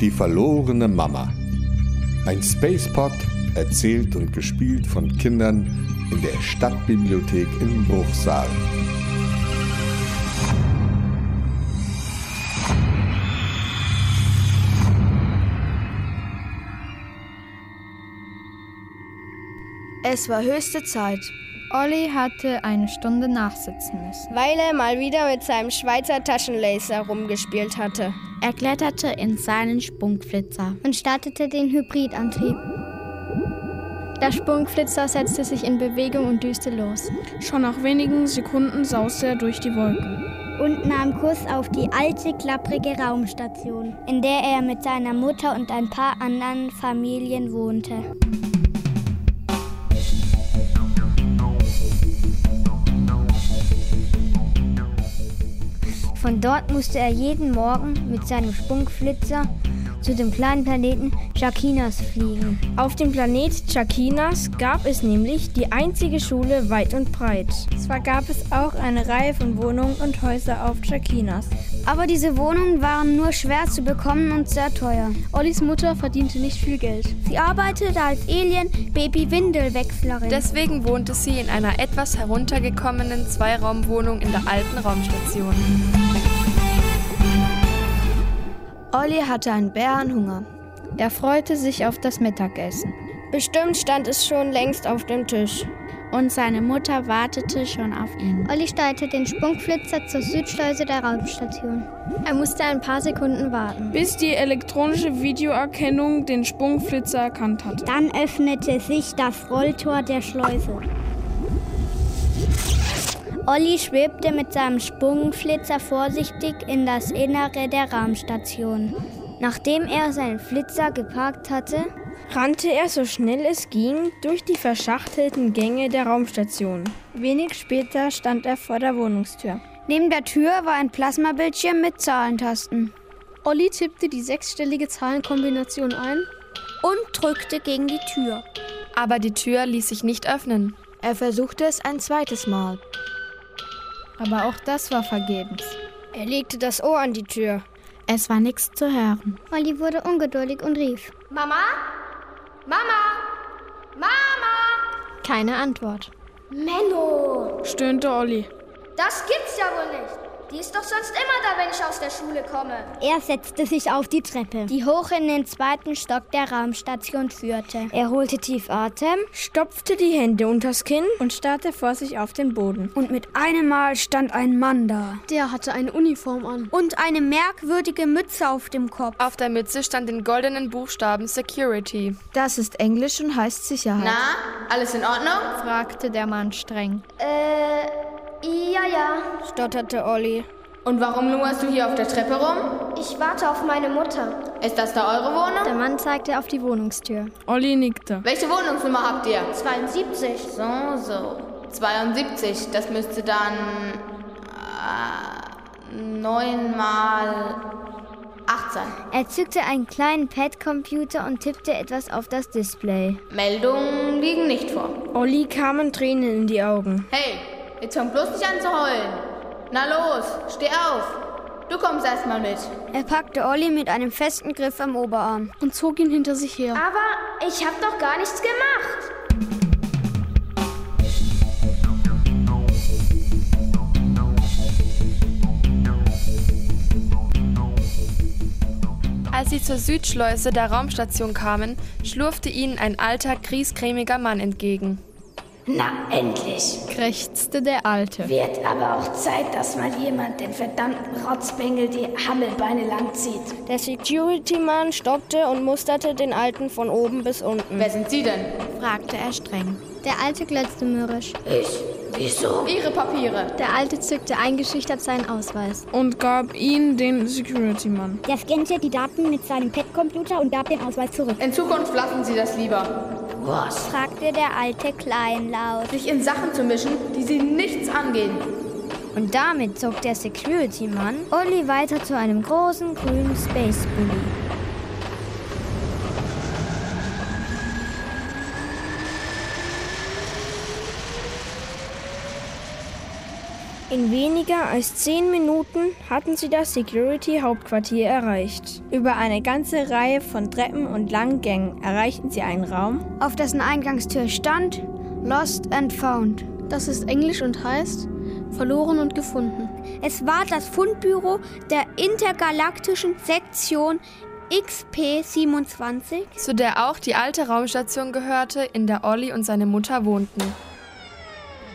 Die verlorene Mama. Ein Spacepod, erzählt und gespielt von Kindern in der Stadtbibliothek in Bruchsal. Es war höchste Zeit. Olli hatte eine Stunde nachsitzen müssen. Weil er mal wieder mit seinem Schweizer Taschenlaser rumgespielt hatte. Er kletterte in seinen Sprungflitzer und startete den Hybridantrieb. Der Sprungflitzer setzte sich in Bewegung und düste los. Schon nach wenigen Sekunden sauste er durch die Wolken und nahm Kurs auf die alte, klapprige Raumstation, in der er mit seiner Mutter und ein paar anderen Familien wohnte. Von dort musste er jeden Morgen mit seinem Sprungflitzer zu dem kleinen Planeten Chakinas fliegen. Auf dem Planet Chakinas gab es nämlich die einzige Schule weit und breit. Zwar gab es auch eine Reihe von Wohnungen und Häusern auf Chakinas. Aber diese Wohnungen waren nur schwer zu bekommen und sehr teuer. Ollis Mutter verdiente nicht viel Geld. Sie arbeitete als Alien-Baby-Windelwechslerin. Deswegen wohnte sie in einer etwas heruntergekommenen Zweiraumwohnung in der alten Raumstation. Olli hatte einen Bärenhunger. Er freute sich auf das Mittagessen. Bestimmt stand es schon längst auf dem Tisch. Und seine Mutter wartete schon auf ihn. Olli steuerte den Sprungflitzer zur Südschleuse der Raumstation. Er musste ein paar Sekunden warten, bis die elektronische Videoerkennung den Sprungflitzer erkannt hatte. Dann öffnete sich das Rolltor der Schleuse. Olli schwebte mit seinem Sprungflitzer vorsichtig in das Innere der Raumstation. Nachdem er seinen Flitzer geparkt hatte, rannte er so schnell es ging durch die verschachtelten Gänge der Raumstation. Wenig später stand er vor der Wohnungstür. Neben der Tür war ein Plasmabildschirm mit Zahlentasten. Olli tippte die sechsstellige Zahlenkombination ein und drückte gegen die Tür. Aber die Tür ließ sich nicht öffnen. Er versuchte es ein zweites Mal. Aber auch das war vergebens. Er legte das Ohr an die Tür. Es war nichts zu hören. Olli wurde ungeduldig und rief: Mama? Mama? Mama? Keine Antwort. Menno! stöhnte Olli. Das gibt's ja wohl nicht. Die ist doch sonst immer da, wenn ich aus der Schule komme. Er setzte sich auf die Treppe, die hoch in den zweiten Stock der Raumstation führte. Er holte tief Atem, stopfte die Hände unters Kinn und starrte vor sich auf den Boden. Und mit einem Mal stand ein Mann da. Der hatte eine Uniform an. Und eine merkwürdige Mütze auf dem Kopf. Auf der Mütze stand in goldenen Buchstaben Security. Das ist Englisch und heißt Sicherheit. Na, alles in Ordnung? fragte der Mann streng. Äh. Ja, ja, stotterte Olli. Und warum lungerst du hier auf der Treppe rum? Ich warte auf meine Mutter. Ist das da eure Wohnung? Der Mann zeigte auf die Wohnungstür. Olli nickte. Welche Wohnungsnummer habt ihr? 72. So, so. 72, das müsste dann. Äh, 9 mal 8 sein. Er zückte einen kleinen Pad-Computer und tippte etwas auf das Display. Meldungen liegen nicht vor. Olli kamen Tränen in die Augen. Hey, Jetzt fang bloß nicht an zu heulen. Na los, steh auf. Du kommst erstmal mit. Er packte Olli mit einem festen Griff am Oberarm und zog ihn hinter sich her. Aber ich hab doch gar nichts gemacht. Als sie zur Südschleuse der Raumstation kamen, schlurfte ihnen ein alter, griesgrämiger Mann entgegen. Na, endlich, krächzte der Alte. Wird aber auch Zeit, dass mal jemand den verdammten Rotzbengel die Hammelbeine langzieht. Der Security-Mann stoppte und musterte den Alten von oben bis unten. Wer sind Sie denn? fragte er streng. Der Alte glotzte mürrisch. Ich? Wieso? Ihre Papiere. Der Alte zückte eingeschüchtert seinen Ausweis. Und gab ihn den Security-Mann. Der scannte die Daten mit seinem Pad-Computer und gab den Ausweis zurück. In Zukunft lassen Sie das lieber. Was? fragte der Alte kleinlaut. Sich in Sachen zu mischen, die Sie nichts angehen. Und damit zog der Security-Mann Olli weiter zu einem großen grünen Space In weniger als zehn Minuten hatten sie das Security-Hauptquartier erreicht. Über eine ganze Reihe von Treppen und langen Gängen erreichten sie einen Raum, auf dessen Eingangstür stand Lost and Found. Das ist Englisch und heißt verloren und gefunden. Es war das Fundbüro der intergalaktischen Sektion XP27, zu der auch die alte Raumstation gehörte, in der Olli und seine Mutter wohnten.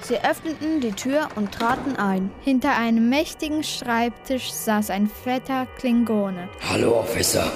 Sie öffneten die Tür und traten ein. Hinter einem mächtigen Schreibtisch saß ein fetter Klingone. Hallo, Officer,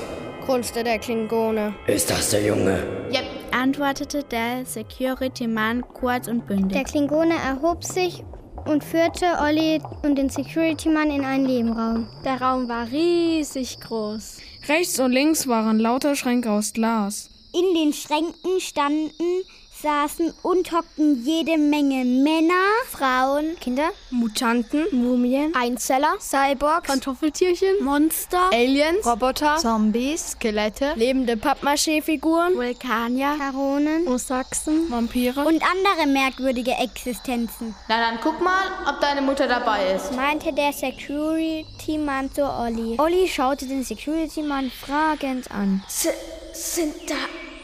grunzte der Klingone. Ist das der Junge? Yep, antwortete der Security-Mann kurz und bündig. Der Klingone erhob sich und führte Olli und den Security-Mann in einen Nebenraum. Der Raum war riesig groß. Rechts und links waren lauter Schränke aus Glas. In den Schränken standen saßen und hockten jede Menge Männer, Frauen, Kinder, Mutanten, Mumien, Einzeller, Cyborgs, Kartoffeltierchen, Monster, Aliens, Roboter, Zombies, Skelette, lebende Pappmaché-Figuren, Vulkanier, Charonen, Osachsen, Vampire und andere merkwürdige Existenzen. Na dann guck mal, ob deine Mutter dabei ist, meinte der Security-Mann zu Olli. Olli schaute den Security-Mann fragend an. S sind da,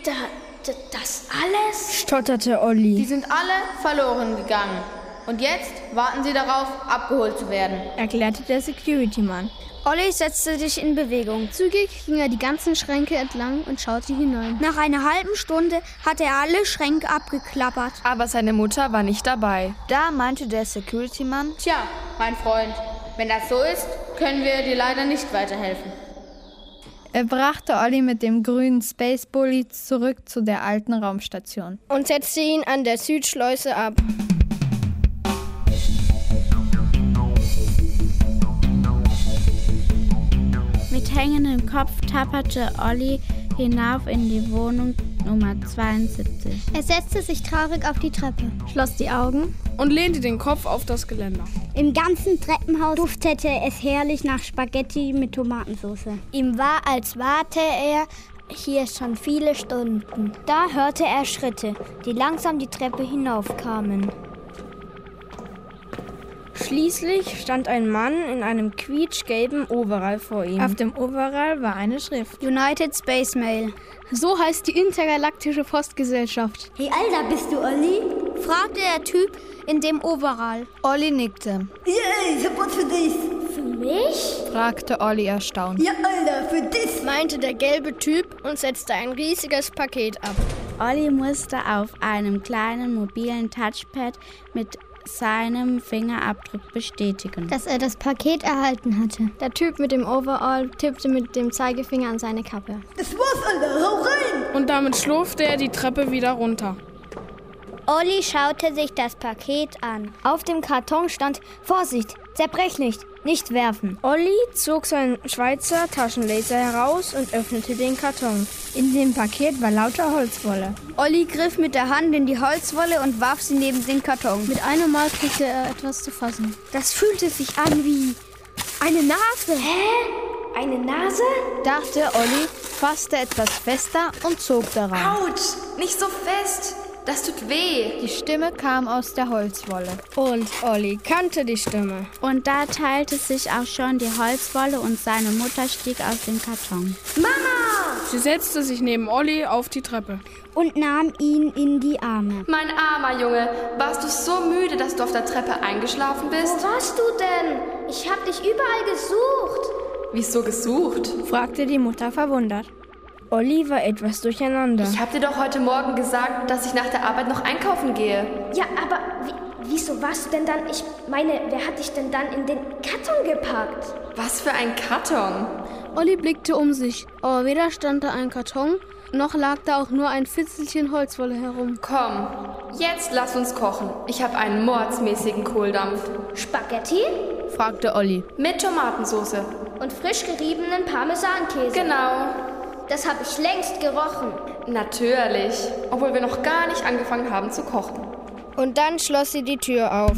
da, das alles? stotterte Olli. Die sind alle verloren gegangen. Und jetzt warten sie darauf, abgeholt zu werden, erklärte der Security-Mann. Olli setzte sich in Bewegung. Zügig ging er die ganzen Schränke entlang und schaute hinein. Nach einer halben Stunde hatte er alle Schränke abgeklappert. Aber seine Mutter war nicht dabei. Da meinte der Security-Mann: Tja, mein Freund, wenn das so ist, können wir dir leider nicht weiterhelfen. Er brachte Olli mit dem grünen Space Bully zurück zu der alten Raumstation und setzte ihn an der Südschleuse ab. Mit hängendem Kopf tapperte Olli hinauf in die Wohnung Nummer 72. Er setzte sich traurig auf die Treppe, schloss die Augen und lehnte den Kopf auf das Geländer. Im ganzen Treppenhaus duftete es herrlich nach Spaghetti mit Tomatensauce. Ihm war, als warte er hier schon viele Stunden. Da hörte er Schritte, die langsam die Treppe hinaufkamen. Schließlich stand ein Mann in einem quietschgelben Overall vor ihm. Auf dem Overall war eine Schrift. United Space Mail. So heißt die intergalaktische Postgesellschaft. Hey Alter, bist du Olli? fragte der Typ in dem Overall. Olli nickte. Yeah, sofort für dich. Für mich? fragte Olli erstaunt. Ja, Alter, für dich. meinte der gelbe Typ und setzte ein riesiges Paket ab. Olli musste auf einem kleinen mobilen Touchpad mit seinem Fingerabdruck bestätigen, dass er das Paket erhalten hatte. Der Typ mit dem Overall tippte mit dem Zeigefinger an seine Kappe. Das war's, Alter, hau rein! Und damit schlurfte er die Treppe wieder runter. Olli schaute sich das Paket an. Auf dem Karton stand Vorsicht, zerbrech nicht, nicht werfen. Olli zog seinen Schweizer Taschenlaser heraus und öffnete den Karton. In dem Paket war lauter Holzwolle. Olli griff mit der Hand in die Holzwolle und warf sie neben den Karton. Mit einem Mal kriegte er etwas zu fassen. Das fühlte sich an wie eine Nase. Hä? Eine Nase? dachte Olli, fasste etwas fester und zog daran. Autsch, nicht so fest. Das tut weh. Die Stimme kam aus der Holzwolle. Und Olli kannte die Stimme. Und da teilte sich auch schon die Holzwolle und seine Mutter stieg aus dem Karton. Mama! Sie setzte sich neben Olli auf die Treppe. Und nahm ihn in die Arme. Mein armer Junge, warst du so müde, dass du auf der Treppe eingeschlafen bist? Wo warst du denn? Ich hab dich überall gesucht. Wieso gesucht? fragte die Mutter verwundert. Olli war etwas durcheinander. Ich hab dir doch heute Morgen gesagt, dass ich nach der Arbeit noch einkaufen gehe. Ja, aber wie, wieso warst du denn dann? Ich meine, wer hat dich denn dann in den Karton gepackt? Was für ein Karton? Olli blickte um sich, aber weder stand da ein Karton, noch lag da auch nur ein Fitzelchen Holzwolle herum. Komm, jetzt lass uns kochen. Ich habe einen mordsmäßigen Kohldampf. Spaghetti? fragte Olli. Mit Tomatensauce. Und frisch geriebenen Parmesankäse. Genau. Das habe ich längst gerochen. Natürlich, obwohl wir noch gar nicht angefangen haben zu kochen. Und dann schloss sie die Tür auf.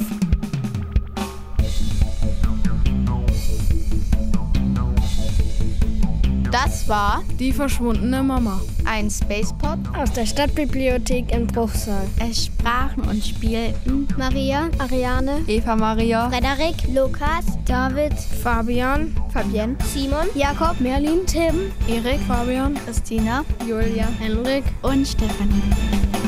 Das war Die verschwundene Mama. ein Spacepod. Aus der Stadtbibliothek in Bruchsal. Es sprachen und spielten Maria, Ariane, Eva Maria, Frederik, Lukas, David, Fabian, Fabienne, Simon, Jakob, Merlin, Tim, Erik, Fabian, Christina, Julia, Henrik und Stefanie.